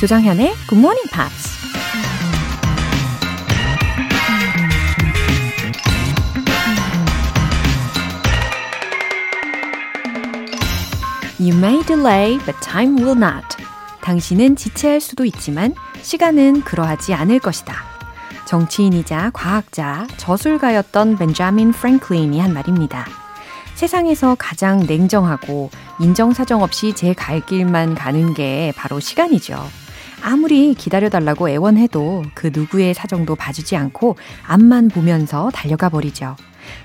조정현의 Good Morning Pops. You may delay, but time will not. 당신은 지체할 수도 있지만 시간은 그러하지 않을 것이다. 정치인이자 과학자, 저술가였던 벤자민 프랭클린이 한 말입니다. 세상에서 가장 냉정하고 인정사정 없이 제 갈 길만 가는 게 바로 시간이죠. 아무리 기다려달라고 애원해도 그 누구의 사정도 봐주지 않고 앞만 보면서 달려가 버리죠.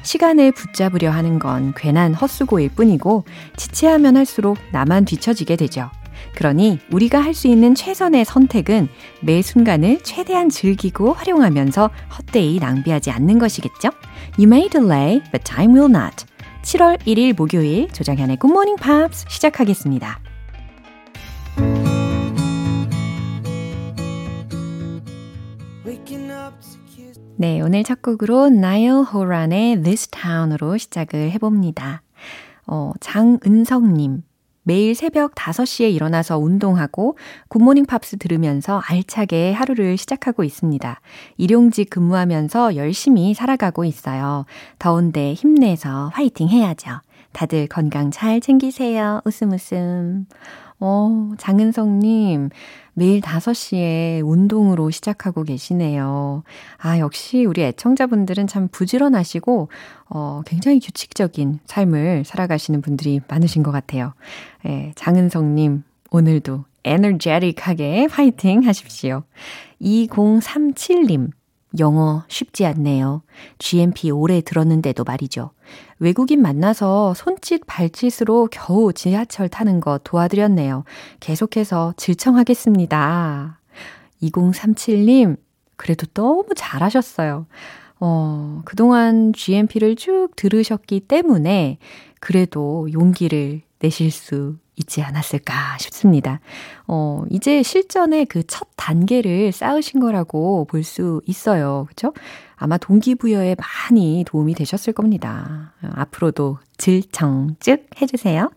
시간을 붙잡으려 하는 건 괜한 헛수고일 뿐이고 지체하면 할수록 나만 뒤처지게 되죠. 그러니 우리가 할 수 있는 최선의 선택은 매 순간을 최대한 즐기고 활용하면서 헛되이 낭비하지 않는 것이겠죠? You may delay, but time will not. 7월 1일 목요일 조정현의 Good Morning Pops 시작하겠습니다. 네, 오늘 첫 곡으로 나일 호란의 This Town으로 시작을 해봅니다. 어, 장은성님. 매일 새벽 5시에 일어나서 운동하고 굿모닝 팝스 들으면서 알차게 하루를 시작하고 있습니다. 일용직 근무하면서 열심히 살아가고 있어요. 더운데 힘내서 화이팅 해야죠. 다들 건강 잘 챙기세요. 웃음 웃음. 어, 장은성님, 매일 5시에 운동으로 시작하고 계시네요. 아, 역시 우리 애청자분들은 참 부지런하시고, 어, 굉장히 규칙적인 삶을 살아가시는 분들이 많으신 것 같아요. 예, 장은성님, 오늘도 에너제틱하게 파이팅 하십시오. 2037님, 영어 쉽지 않네요. GMP 오래 들었는데도 말이죠. 외국인 만나서 손짓 발짓으로 겨우 지하철 타는 거 도와드렸네요. 계속해서 질청하겠습니다. 2037님, 그래도 너무 잘하셨어요. 어, 그동안 GMP를 쭉 들으셨기 때문에 그래도 용기를 내실 수 있지 않았을까 싶습니다. 어, 이제 실전의 그 첫 단계를 쌓으신 거라고 볼 수 있어요. 그쵸? 아마 동기부여에 많이 도움이 되셨을 겁니다. 앞으로도 질청즉 해주세요.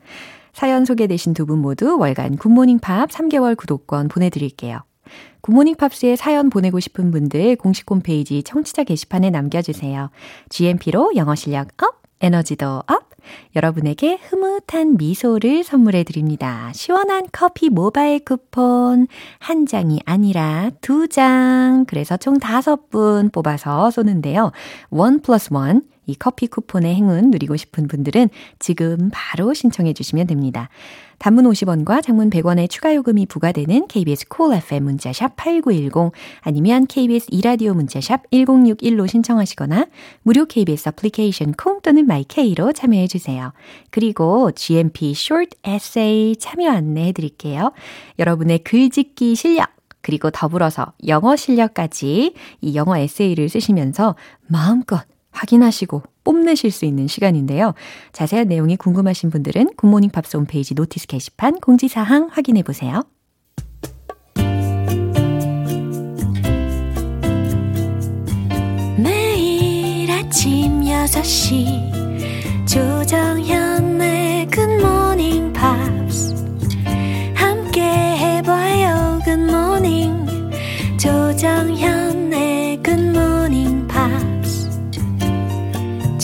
사연 소개되신 두 분 모두 월간 굿모닝 팝스 3개월 구독권 보내드릴게요. 굿모닝 팝스에 사연 보내고 싶은 분들 공식 홈페이지 청취자 게시판에 남겨주세요. GMP로 영어 실력 up, 에너지도 up, 여러분에게 흐뭇한 미소를 선물해 드립니다. 시원한 커피 모바일 쿠폰 한 장이 아니라 두 장. 그래서 총 다섯 분 뽑아서 쏘는데요. 원 플러스 원. 이 커피 쿠폰의 행운 누리고 싶은 분들은 지금 바로 신청해 주시면 됩니다. 단문 50원과 장문 100원의 추가 요금이 부과되는 KBS 콜 cool FM 문자샵 8910 아니면 KBS 이라디오 문자샵 1061로 신청하시거나 무료 KBS 애플리케이션 콩 또는 마이케이로 참여해 주세요. 그리고 GMP Short Essay 참여 안내해 드릴게요. 여러분의 글짓기 실력 그리고 더불어서 영어 실력까지 이 영어 에세이를 쓰시면서 마음껏 확인하시고 뽐내실 수 있는 시간인데요. 자세한 내용이 궁금하신 분들은 굿모닝 팝스 홈페이지 notice 게시판 공지사항 확인해 보세요. 매일 아침 6시 조정현의 굿모닝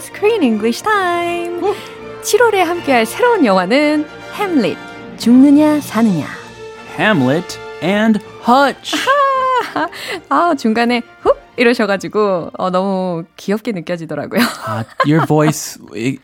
Screen English Time. 7월에 함께할 새로운 영화는 햄릿. 죽느냐 사느냐. Hamlet and Hutch. 아 중간에 훅 이러셔가지고 어, 너무 귀엽게 느껴지더라고요. uh, your voice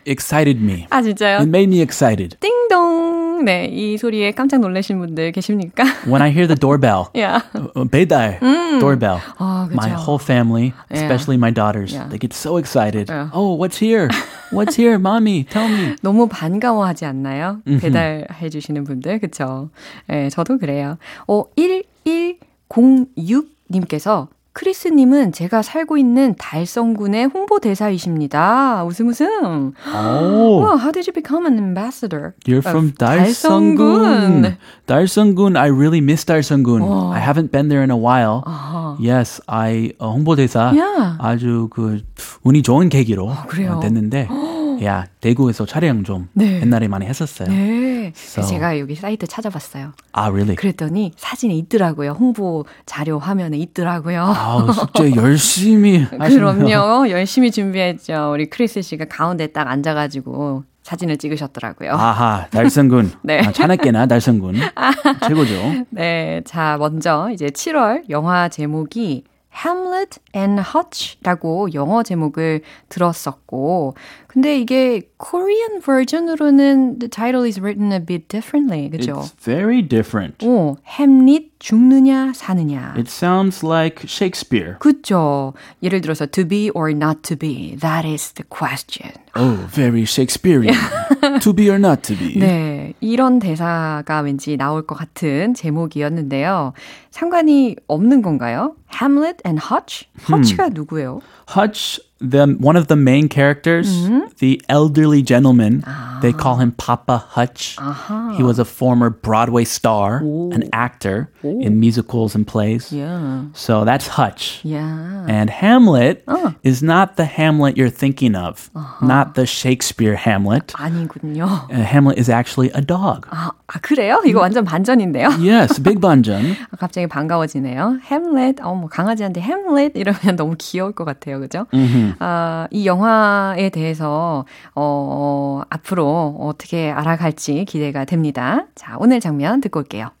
excited me. 아 진짜요? It made me excited. 띵동. 띵. 네, 이 소리에 깜짝 놀라신 분들 계십니까? When I hear the doorbell, yeah. uh, 배달 doorbell, 아, my whole family, Yeah. especially my daughters, Yeah. they get so excited. Yeah. Oh, what's here? What's here, mommy? Tell me. 너무 반가워하지 않나요? 배달해 주시는 분들, 그쵸? 예, 저도 그래요. 어, 1106님께서 크리스님은 제가 살고 있는 달성군의 홍보대사이십니다. 웃음 웃음. Oh, Wow, how did you become an ambassador? you're from 달성군. Dalsunggun, I really miss Dalsunggun. I haven't been there in a while. Yes, I uh, 홍보대사 Yeah. 아주 그 운이 좋은 계기로? 어, 됐는데, 야 대구에서 촬영 좀 네. 옛날에 많이 했었어요. 네. So- 제가 여기 사이트 찾아봤어요. 아, really? 그랬더니 사진에 있더라고요. 홍보 자료 화면에 있더라고요. 아우, 숙제 열심히. 그럼요. 열심히 준비했죠. 우리 크리스 씨가 가운데 딱 앉아가지고 사진을 찍으셨더라고요. 아하, 달성군. 네. 아, 차나깨나 달성군. 최고죠. 네. 자, 먼저 이제 7월 영화 제목이 Hamlet and Hutch라고 영어 제목을 들었었고, 근데 이게 Korean 버전으로는 the title is written a bit differently, 그죠? It's very different. 오, 햄릿 죽느냐 사느냐. It sounds like Shakespeare. 그죠. 예를 들어서 to be or not to be. That is the question. Oh, very Shakespearean. to be or not to be. 네. 이런 대사가 왠지 나올 것 같은 제목이었는데요. 상관이 없는 건가요? Hamlet and Hutch? Hutch가 누구예요? Hutch, the one of the main characters, Mm-hmm. the elderly gentleman, they Ah. call him Papa Hutch. He was a former Broadway star, an actor in musicals and plays. Yeah. So that's Hutch. Yeah. And Hamlet Oh. is not the Hamlet you're thinking of, Uh-huh. not the Shakespeare Hamlet. 아니군요. Uh, Hamlet is actually a dog. 아, 아, 그래요? 이거 완전 반전인데요? Yes, big banjan. 아, 갑자기 반가워지네요. 햄릿, 어, 뭐, 강아지한테 햄릿 이러면 너무 귀여울 것 같아요. 그죠? 아, 이 영화에 대해서, 어, 앞으로 어떻게 알아갈지 기대가 됩니다. 자, 오늘 장면 듣고 올게요.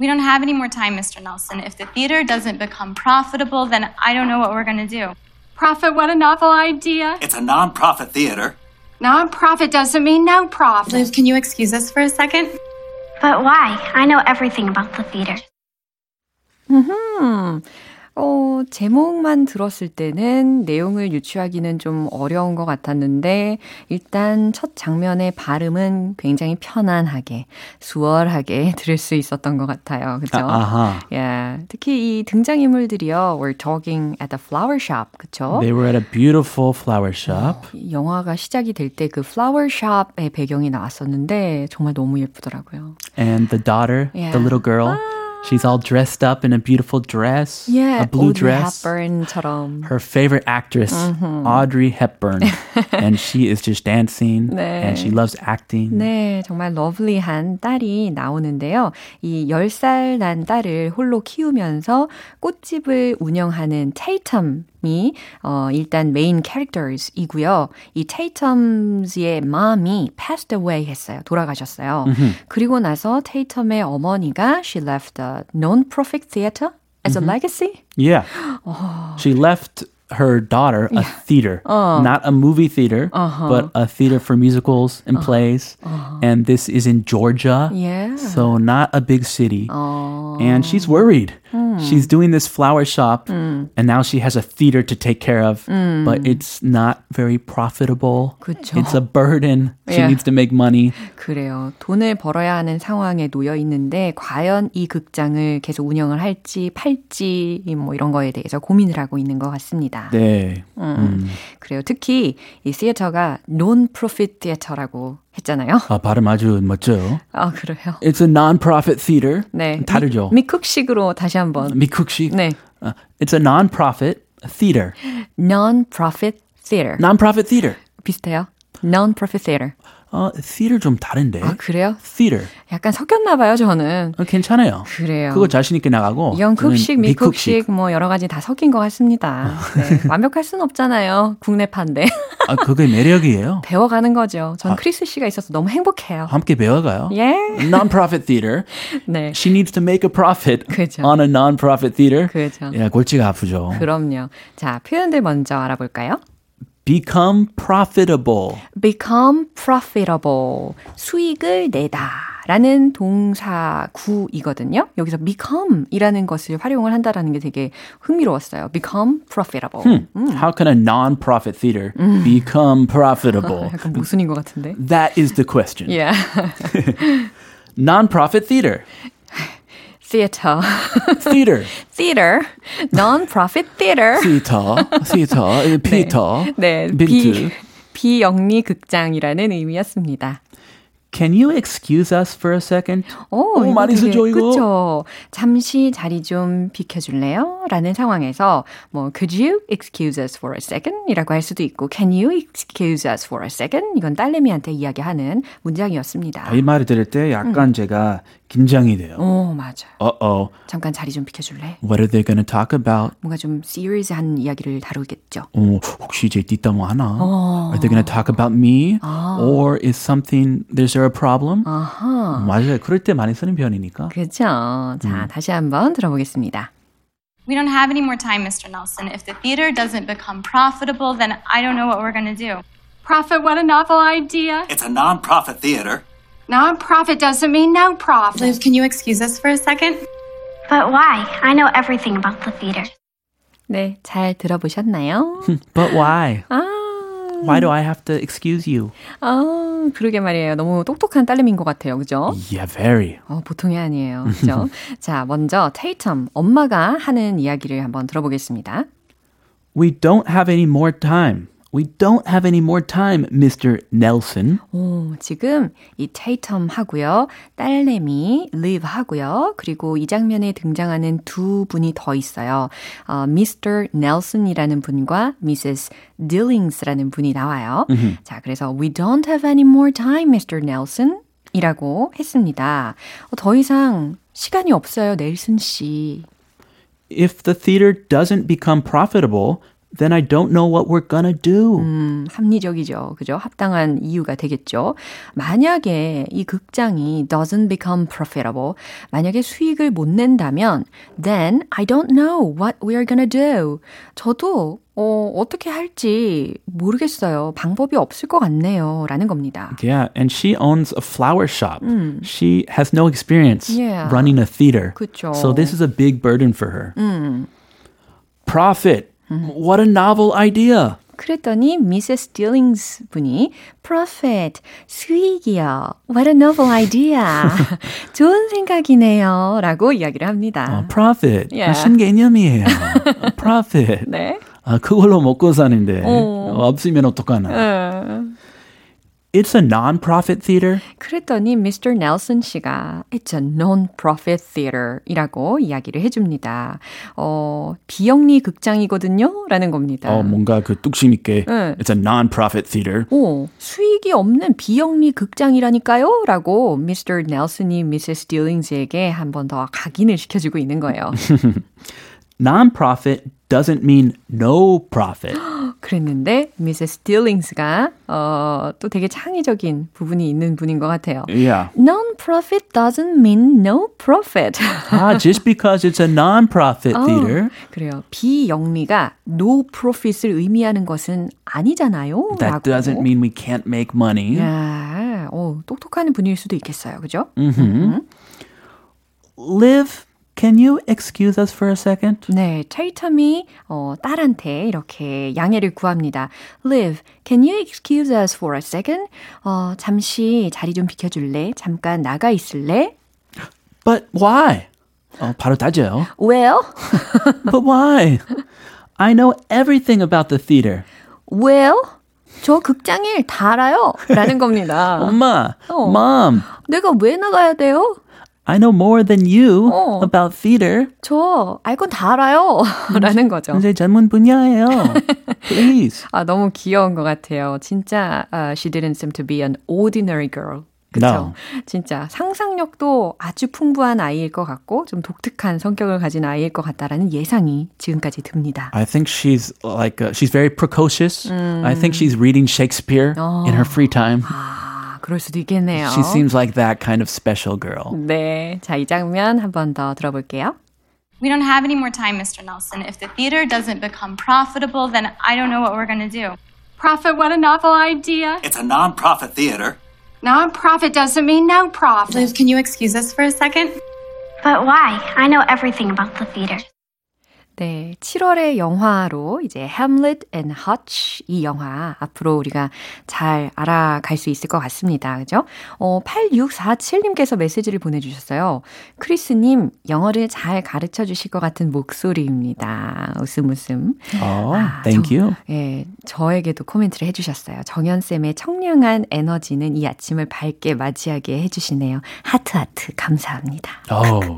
We don't have any more time, Mr. Nelson. If the theater doesn't become profitable, then I don't know what we're going to do. Profit, what a novel idea. It's a non-profit theater. Non-profit doesn't mean no profit. Liz, can you excuse us for a second? But why? I know everything about the theater. 음, 어, 제목만 들었을 때는 내용을 유추하기는 좀 어려운 것 같았는데, 일단 첫 장면의 발음은 굉장히 편안하게, 수월하게 들을 수 있었던 것 같아요. 그죠? 아하. 예, 특히 이 등장인물들이요, we're talking at the flower shop, 그쵸? They were at a beautiful flower shop. 이 영화가 시작이 될 때 그 flower shop의 배경이 나왔었는데, 정말 너무 예쁘더라고요. And the daughter, Yeah. the little girl, she's all dressed up in a beautiful dress, Yeah, a blue Audrey dress. Hepburn처럼. Her favorite actress, Audrey Hepburn. and she is just dancing 네. and she loves acting. 네, 정말 러블리한 딸이 나오는데요. 이 10살 난 딸을 홀로 키우면서 꽃집을 운영하는 테이텀 이 어, 일단 메인 캐릭터이고요. 이 테이텀즈의 mom이 passed away 했어요. 돌아가셨어요. 그리고 나서 테이텀의 어머니가 she left a non-profit theater as a legacy. Yeah. She left her daughter a theater, not a movie theater, but a theater for musicals and plays. And this is in Georgia. Yeah. So not a big city. 어, And she's worried. She's doing this flower shop and now she has a theater to take care of, but it's not very profitable. 그쵸. It's a burden. She Yeah. needs to make money. 그래요. 돈을 벌어야 하는 상황에 놓여 있는데 과연 이 극장을 계속 운영을 할지 팔지 뭐 이런 거에 대해서 고민을 하고 있는 것 같습니다. 네. 음. 그래요. 특히 이 시어터가 non-profit theater라고 했잖아요. 아, 발음 아주 멋져요. 아 그래요. It's a non-profit theater. 네. 다르죠. 미, 미쿡식으로 다시 한번. 미쿡식. 네. Uh, it's a non-profit theater. non-profit theater. Non-profit theater. 비슷해요. non-profit theater. 어, theater 좀 다른데. 아 그래요? theater. 약간 섞였나 봐요, 저는. 어, 괜찮아요. 그래요. 그거 자신 있게 나가고. 영국식, 미국식 뭐 여러 가지 다 섞인 것 같습니다. 네, 완벽할 순 없잖아요. 국내판데 아, 그게 매력이에요. 배워가는 거죠. 전 크리스 씨가 있어서 너무 행복해요. 함께 배워가요. 예. Non-profit theater. 네. She needs to make a profit 그죠. on a non-profit theater. 그죠. 예, 골치가 아프죠. 그럼요. 자, 표현들 먼저 알아볼까요? Become profitable. become profitable. 수익을 내다. 라는 동사 구이거든요. 여기서 become 이라는 것을 활용을 한다라는 게 되게 흥미로웠어요. become profitable. Hmm. 음. How can a non-profit theater 음. become profitable? 약간 모순인 것 같은데. That is the question. Yeah. non-profit theater. Theater. theater. theater. non-profit theater. theater. theater. Peter. 네. 네. 비, 비영리 극장이라는 의미였습니다. Can you excuse us for a second? 오, 오 많이 쓰죠, 이거? 그쵸. 잠시 자리 좀 비켜줄래요? 라는 상황에서, 뭐, could you excuse us for a second? 이라고 할 수도 있고, can you excuse us for a second? 이건 딸내미한테 이야기하는 문장이었습니다. 이 말을 들을 때 약간 음. 제가 긴장이 돼요. 오, 맞아. Uh-oh. 잠깐 자리 좀 비켜줄래? What are they going to talk about? 뭔가 좀 serious한 이야기를 다루겠죠. 어, 혹시 이제 뒷담화 하나? 어. Are they going to talk about me? 아. Or is something, there's there a problem? 아하. 맞아요. 그럴 때 많이 쓰는 표현이니까. 그렇죠. 자, 음. 다시 한번 들어보겠습니다. We don't have any more time, Mr. Nelson. If the theater doesn't become profitable, then I don't know what we're going to do. Profit, what a novel idea. It's a non-profit theater. Non-profit doesn't mean no profit. Liv, can you excuse us for a second? But why? I know everything about the theater. 네, 잘 들어보셨나요? But why? 아. Why do I have to excuse you? 아, 그러게 말이에요. 너무 똑똑한 딸내미인 것 같아요. 그죠? Yeah, very. 어, 보통이 아니에요. 그죠? 자, 먼저 테이텀, 엄마가 하는 이야기를 한번 들어보겠습니다. We don't have any more time. We don't have any more time, Mr. Nelson. 오, 지금 이 테이텀 하고요. 딸내미 Liv 하고요. 그리고 이 장면에 등장하는 두 분이 더 있어요. 어, Mr. Nelson이라는 분과 Mrs. Dillings라는 분이 나와요. Mm-hmm. 자, 그래서 We don't have any more time, Mr. Nelson. 이라고 했습니다. 어, 더 이상 시간이 없어요, 넬슨 씨. If the theater doesn't become profitable, then I don't know what we're gonna do. 음, 합리적이죠. 그죠? 합당한 이유가 되겠죠. 만약에 이 극장이 doesn't become profitable, 만약에 수익을 못 낸다면, then I don't know what we're gonna do. 저도 어, 어떻게 할지 모르겠어요. 방법이 없을 것 같네요. 라는 겁니다. Yeah, and she owns a flower shop. 음. She has no experience yeah. running a theater. 그쵸. So this is a big burden for her. 음. Profit. What a novel idea. 그랬더니 미세스 딜링스 분이 profit 수익이요. What a novel idea. 좋은 생각이네요. 라고 이야기를 합니다. 어, profit yeah. 신개념이에요. profit. 네. 아, 그걸로 먹고 사는데 어. 없으면 어떡하나. 어. It's a non-profit theater. 그랬더니 Mr. Nelson 씨가 It's a non-profit theater 이라고 이야기를 해줍니다. 어, 비영리 극장이거든요? 라는 겁니다. 어, 뭔가 그 뚝심 있게 네. It's a non-profit theater. 오, 수익이 없는 비영리 극장이라니까요? 라고 Mr. Nelson이 Mrs. Dillings에게 한 번 더 각인을 시켜주고 있는 거예요. non-profit doesn't mean no profit. 그랬는데 Mrs. Dillings가 어, 또 되게 창의적인 부분이 있는 분인 것 같아요. Yeah. Non-profit doesn't mean no profit. ah, just because it's a non-profit 어, theater. 그래요. 비영리가 no profit을 의미하는 것은 아니잖아요. That 라고. doesn't mean we can't make money. 야, 어, 똑똑한 분일 수도 있겠어요. 그죠? Mm-hmm. Live Can you excuse us for a second? 네, 테이텀이 어, 딸한테 이렇게 양해를 구합니다. Liv, can you excuse us for a second? 어, 잠시 자리 좀 비켜줄래? 잠깐 나가 있을래? But why? 어, 바로 따져요. Well? But why? I know everything about the theater. Well? 저 극장일 다 알아요. 라는 겁니다. 엄마, 어. Mom. 내가 왜 나가야 돼요? I know more than you 어, about theater. 저 알건 다 알아요. 라는 거죠. 제 전문 분야예요. Please. 아, 너무 귀여운 것 같아요. 진짜 uh, she didn't seem to be an ordinary girl. 그쵸? No. 진짜 상상력도 아주 풍부한 아이일 것 같고 좀 독특한 성격을 가진 아이일 것 같다라는 예상이 지금까지 듭니다. I think she's like uh, she's very precocious. 음. I think she's reading Shakespeare 어. in her free time. 아, 그럴 수도 있겠네요. She seems like that kind of special girl. 네, 자 이 장면 한 번 더 들어볼게요. We don't have any more time, Mr. Nelson. If the theater doesn't become profitable, then I don't know what we're going to do. Profit, what a novel idea. It's a non-profit theater. Non-profit doesn't mean no profit. Liz, can you excuse us for a second? But why? I know everything about the theater. 네, 7월의 영화로 이제 Hamlet and Hutch 이 영화 앞으로 우리가 잘 알아갈 수 있을 것 같습니다. 그죠? 어, 8647님께서 메시지를 보내주셨어요. 크리스님, 영어를 잘 가르쳐 주실 것 같은 목소리입니다. 웃음 웃음. Oh, 아, thank 저, you. 예, 저에게도 코멘트를 해주셨어요. 정연쌤의 청량한 에너지는 이 아침을 밝게 맞이하게 해주시네요. 하트 하트 감사합니다. Oh.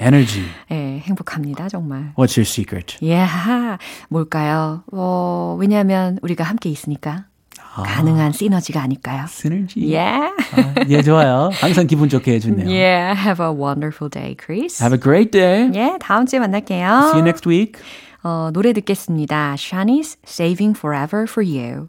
Energy. 예, 행복합니다, 정말. What's your secret? Yeah, 뭘까요? 어, 왜냐하면 우리가 함께 있으니까. 아, 가능한 시너지가 아닐까요? 시너지. Yeah. 아, 예, 좋아요. 항상 기분 좋게 해주네요. Yeah, have a wonderful day, Chris. Have a great day. Yeah, 다음 주에 만날게요. See you next week. 어, 노래 듣겠습니다. Shanice Saving Forever for You.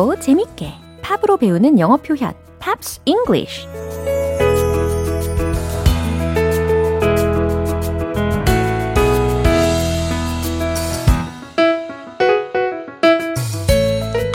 쉽고 재밌게 팝으로 배우는 영어 표현 Pops English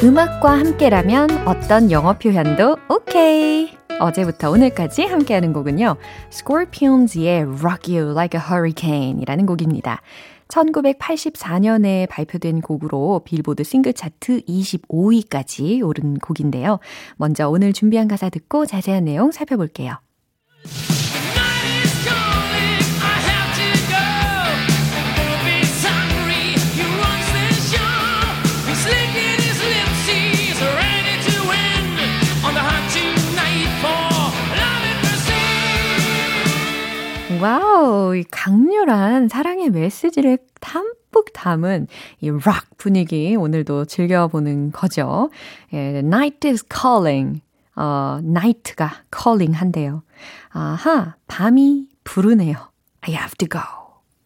음악과 함께라면 어떤 영어 표현도 오케이. 어제부터 오늘까지 함께하는 곡은요. Scorpions의 Rock You Like a Hurricane 이라는 곡입니다. 1984년에 발표된 곡으로 빌보드 싱글 차트 25위까지 오른 곡인데요. 먼저 오늘 준비한 가사 듣고 자세한 내용 살펴볼게요. 와우, 이 강렬한 사랑의 메시지를 담뿍 담은 이 락 분위기 오늘도 즐겨보는 거죠. 예, night is calling. 어, night가 calling 한대요. 아하, 밤이 부르네요. I have to go.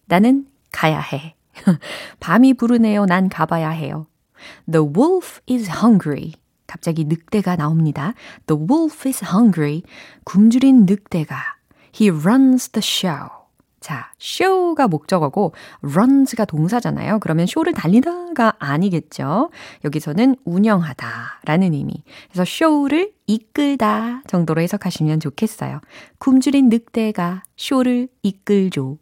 나는 가야 해. 밤이 부르네요. 난 가봐야 해요. The wolf is hungry. 갑자기 늑대가 나옵니다. The wolf is hungry. 굶주린 늑대가 He runs the show. 자, show가 목적어고 runs가 동사잖아요. 그러면 쇼를 달리다가 아니겠죠. 여기서는 운영하다 라는 의미. 그래서 show를 이끌다 정도로 해석하시면 좋겠어요. 굶주린 늑대가 쇼를 이끌죠.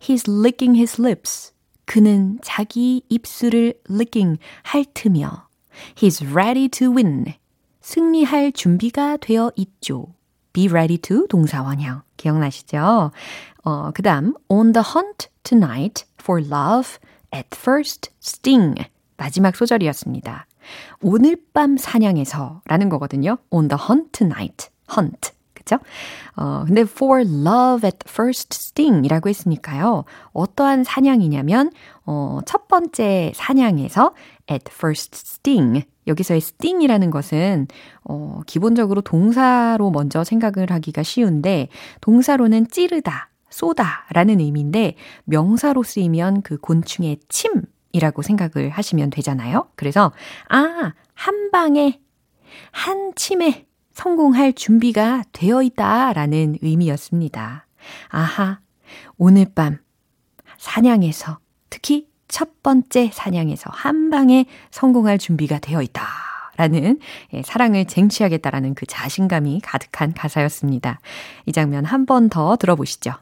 He's licking his lips. 그는 자기 입술을 licking 핥으며 He's ready to win. 승리할 준비가 되어 있죠. Be ready to 동사 원형. 기억나시죠? 어, 그 다음, on the hunt tonight for love at first sting. 마지막 소절이었습니다. 오늘 밤 사냥에서 라는 거거든요. on the hunt tonight. hunt. 그죠? 어, 근데 for love at first sting 이라고 했으니까요. 어떠한 사냥이냐면, 어, 첫 번째 사냥에서 at first sting. 여기서의 sting이라는 것은, 어, 기본적으로 동사로 먼저 생각을 하기가 쉬운데, 동사로는 찌르다, 쏘다 라는 의미인데, 명사로 쓰이면 그 곤충의 침이라고 생각을 하시면 되잖아요. 그래서, 아, 한 방에, 한 침에 성공할 준비가 되어 있다 라는 의미였습니다. 아하, 오늘 밤 사냥에서 특히 첫 번째 사냥에서 한 방에 성공할 준비가 되어 있다. 라는 예, 사랑을 쟁취하겠다라는 그 자신감이 가득한 가사였습니다. 이 장면 한 번 더 들어보시죠.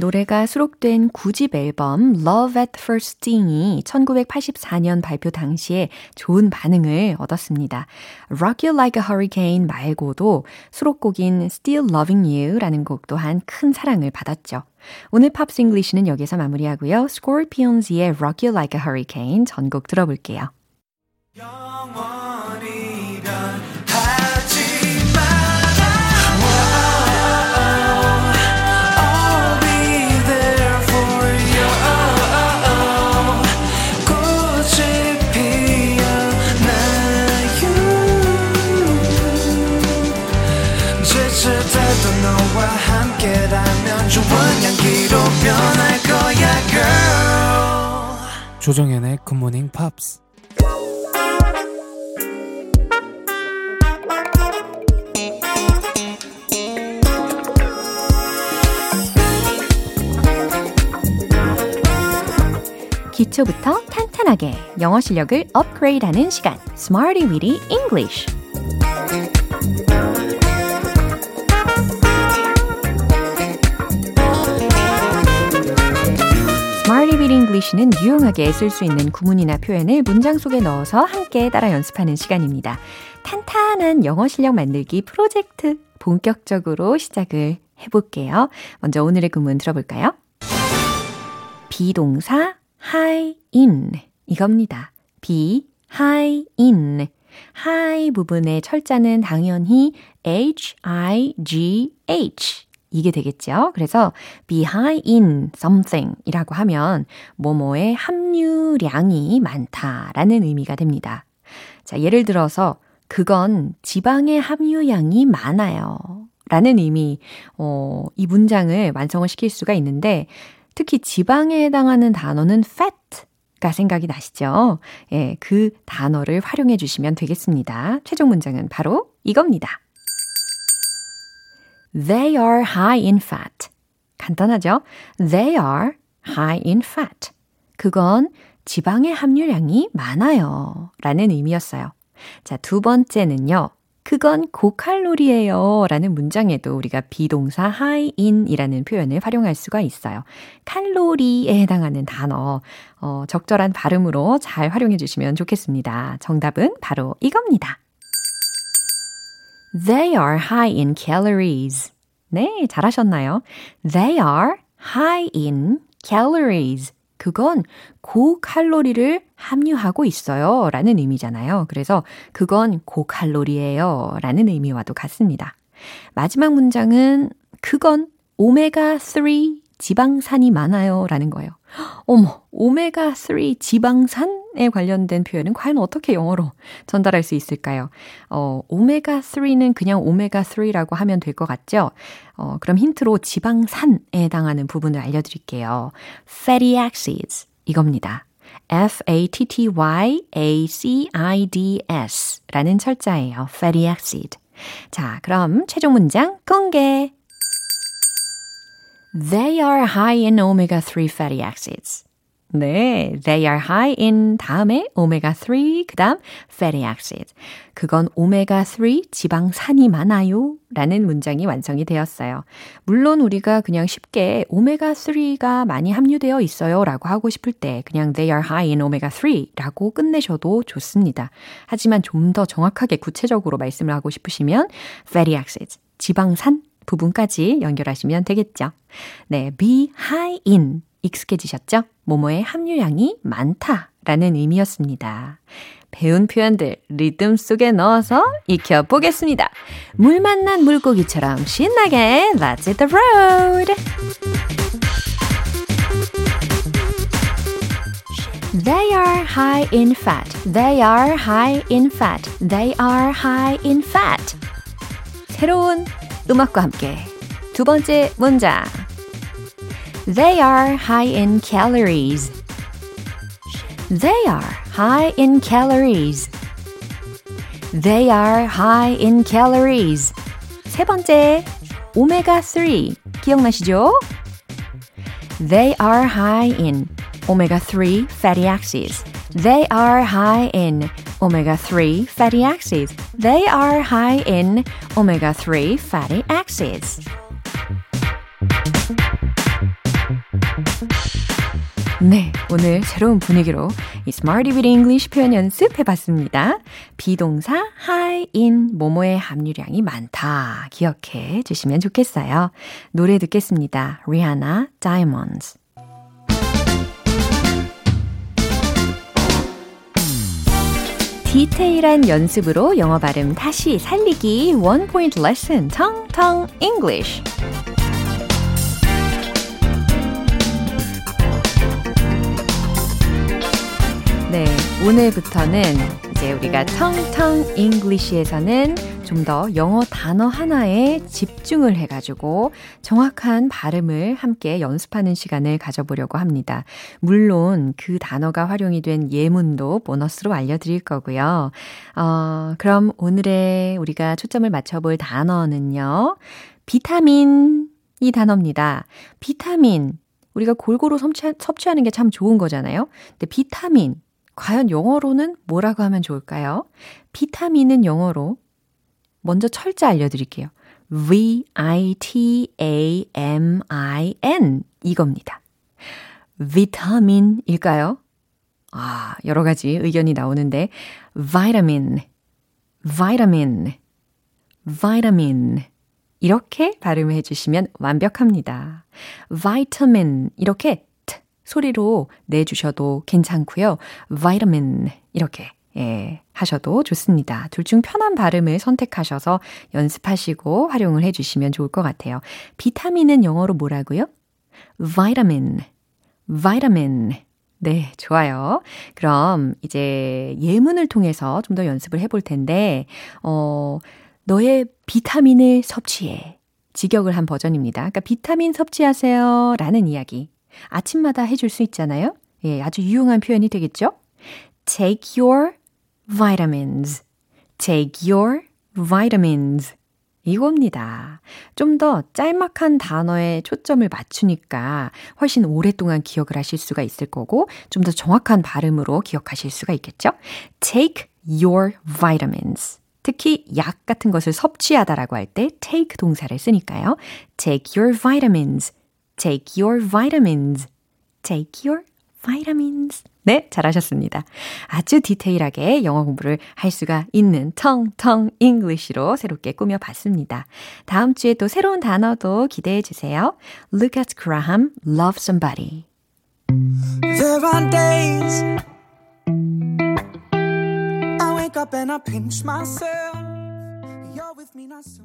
노래가 수록된 9집 앨범 Love at First Sting이 1984년 발표 당시에 좋은 반응을 얻었습니다. Rock You Like a Hurricane 말고도 수록곡인 Still Loving You라는 곡 또한 큰 사랑을 받았죠. 오늘 Pops English는 여기서 마무리하고요. Scorpions의 Rock You Like a Hurricane 전곡 들어볼게요. 조정현의 굿모닝 팝스 기초부터 탄탄하게 영어 실력을 업그레이드하는 시간. Smarty Weedy English English는 유용하게 쓸 수 있는 구문이나 표현을 문장 속에 넣어서 함께 따라 연습하는 시간입니다. 탄탄한 영어 실력 만들기 프로젝트 본격적으로 시작을 해볼게요. 먼저 오늘의 구문 들어볼까요? 비동사 high in 이겁니다. be high in high 부분의 철자는 당연히 h-i-g-h 이게 되겠죠. 그래서 be high in something 이라고 하면 뭐뭐의 함유량이 많다라는 의미가 됩니다. 자, 예를 들어서 그건 지방의 함유량이 많아요. 라는 의미, 어, 이 문장을 완성을 시킬 수가 있는데 특히 지방에 해당하는 단어는 fat가 생각이 나시죠? 예, 그 단어를 활용해 주시면 되겠습니다. 최종 문장은 바로 이겁니다. They are high in fat. 간단하죠? They are high in fat. 그건 지방의 함유량이 많아요. 라는 의미였어요. 자, 두 번째는요. 그건 고칼로리예요. 라는 문장에도 우리가 비동사 high in 이라는 표현을 활용할 수가 있어요. 칼로리에 해당하는 단어, 어, 적절한 발음으로 잘 활용해 주시면 좋겠습니다. 정답은 바로 이겁니다. They are high in calories. 네, 잘하셨나요? They are high in calories. 그건 고칼로리를 함유하고 있어요. 라는 의미잖아요. 그래서 그건 고칼로리예요. 라는 의미와도 같습니다. 마지막 문장은 그건 오메가3 지방산이 많아요. 라는 거예요. 어머, 오메가3 지방산에 관련된 표현은 과연 어떻게 영어로 전달할 수 있을까요? 어, 오메가3는 그냥 오메가3라고 하면 될 것 같죠? 어, 그럼 힌트로 지방산에 해당하는 부분을 알려드릴게요. fatty acids. 이겁니다. F-A-T-T-Y-A-C-I-D-S 라는 철자예요. fatty acid. 자, 그럼 최종 문장 공개. They are high in omega-3 fatty acids. 네, they are high in 다음에 omega-3, 그 다음 fatty acids. 그건 omega-3 지방산이 많아요. 라는 문장이 완성이 되었어요. 물론 우리가 그냥 쉽게 omega-3가 많이 함유되어 있어요. 라고 하고 싶을 때 그냥 they are high in omega-3 라고 끝내셔도 좋습니다. 하지만 좀 더 정확하게 구체적으로 말씀을 하고 싶으시면 fatty acids, 지방산 부분까지 연결하시면 되겠죠. 네, be high in 익숙해지셨죠? 모모의 함유량이 많다 라는 의미였습니다. 배운 표현들 리듬 속에 넣어서 익혀보겠습니다. 물 만난 물고기처럼 신나게 Let's hit the road! They are high in fat. They are high in fat. They are high in fat. 새로운 음악과 함께 두 번째 문장. They are high in calories. They are high in calories. They are high in calories. 세 번째, 오메가3 기억나시죠? They are high in omega-3 fatty acids. They are high in omega-3 fatty acids. They are high in omega-3 fatty acids. 네, 오늘 새로운 분위기로 이 Smarty with English 표현 연습해봤습니다. 비동사 high인 모모의 함유량이 많다 기억해 주시면 좋겠어요. 노래 듣겠습니다. Rihanna Diamonds. 디테일한 연습으로 영어 발음 다시 살리기 One Point Lesson 텅텅 English. 네, 오늘부터는 이제 우리가 텅텅 잉글리시에서는 좀 더 영어 단어 하나에 집중을 해가지고 정확한 발음을 함께 연습하는 시간을 가져보려고 합니다. 물론 그 단어가 활용이 된 예문도 보너스로 알려드릴 거고요. 어, 그럼 오늘의 우리가 초점을 맞춰볼 단어는요. 비타민 이 단어입니다. 비타민. 우리가 골고루 섭취, 섭취하는 게 참 좋은 거잖아요. 근데 비타민. 과연 영어로는 뭐라고 하면 좋을까요? 비타민은 영어로 먼저 철자 알려드릴게요. V-I-T-A-M-I-N 이겁니다. 비타민일까요? 아, 여러 가지 의견이 나오는데 vitamin, vitamin, vitamin 이렇게 발음해 주시면 완벽합니다. vitamin 이렇게 소리로 내주셔도 괜찮고요. vitamin 이렇게 예, 하셔도 좋습니다. 둘 중 편한 발음을 선택하셔서 연습하시고 활용을 해주시면 좋을 것 같아요. 비타민은 영어로 뭐라고요? vitamin, vitamin. 네, 좋아요. 그럼 이제 예문을 통해서 좀 더 연습을 해볼 텐데, 어, 너의 비타민을 섭취해. 직역을 한 버전입니다. 그러니까 비타민 섭취하세요. 라는 이야기. 아침마다 해줄 수 있잖아요. 예, 아주 유용한 표현이 되겠죠? Take your vitamins. Take your vitamins. 이겁니다. 좀 더 짤막한 단어에 초점을 맞추니까 훨씬 오랫동안 기억을 하실 수가 있을 거고 좀 더 정확한 발음으로 기억하실 수가 있겠죠? Take your vitamins. 특히 약 같은 것을 섭취하다라고 할 때 take 동사를 쓰니까요. Take your vitamins. Take your vitamins. Take your vitamins. 네, 잘하셨습니다. 아주 디테일하게 영어 공부를 할 수가 있는 텅텅 English로 새롭게 꾸며봤습니다. 다음 주에 또 새로운 단어도 기대해 주세요. Lukas Graham, Love Someone. There are days I wake up and I pinch myself. You're with me not so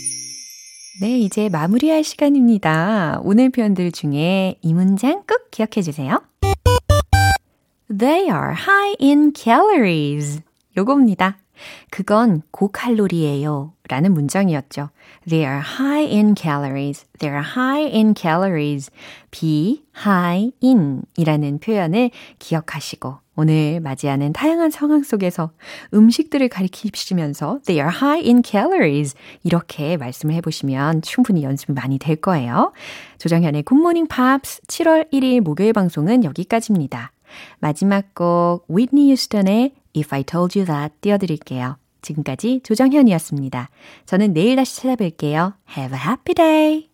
네, 이제 마무리할 시간입니다. 오늘 표현들 중에 이 문장 꼭 기억해 주세요. They are high in calories. 요겁니다. 그건 고칼로리예요. 라는 문장이었죠. They are high in calories. They are high in calories. be high in 이라는 표현을 기억하시고 오늘 맞이하는 다양한 상황 속에서 음식들을 가리키시면서 they are high in calories 이렇게 말씀을 해보시면 충분히 연습이 많이 될 거예요. 조정현의 굿모닝 팝스 7월 1일 목요일 방송은 여기까지입니다. 마지막 곡 위트니 휴스턴의 If I Told You That 띄워드릴게요. 지금까지 조정현이었습니다. 저는 내일 다시 찾아뵐게요. Have a happy day!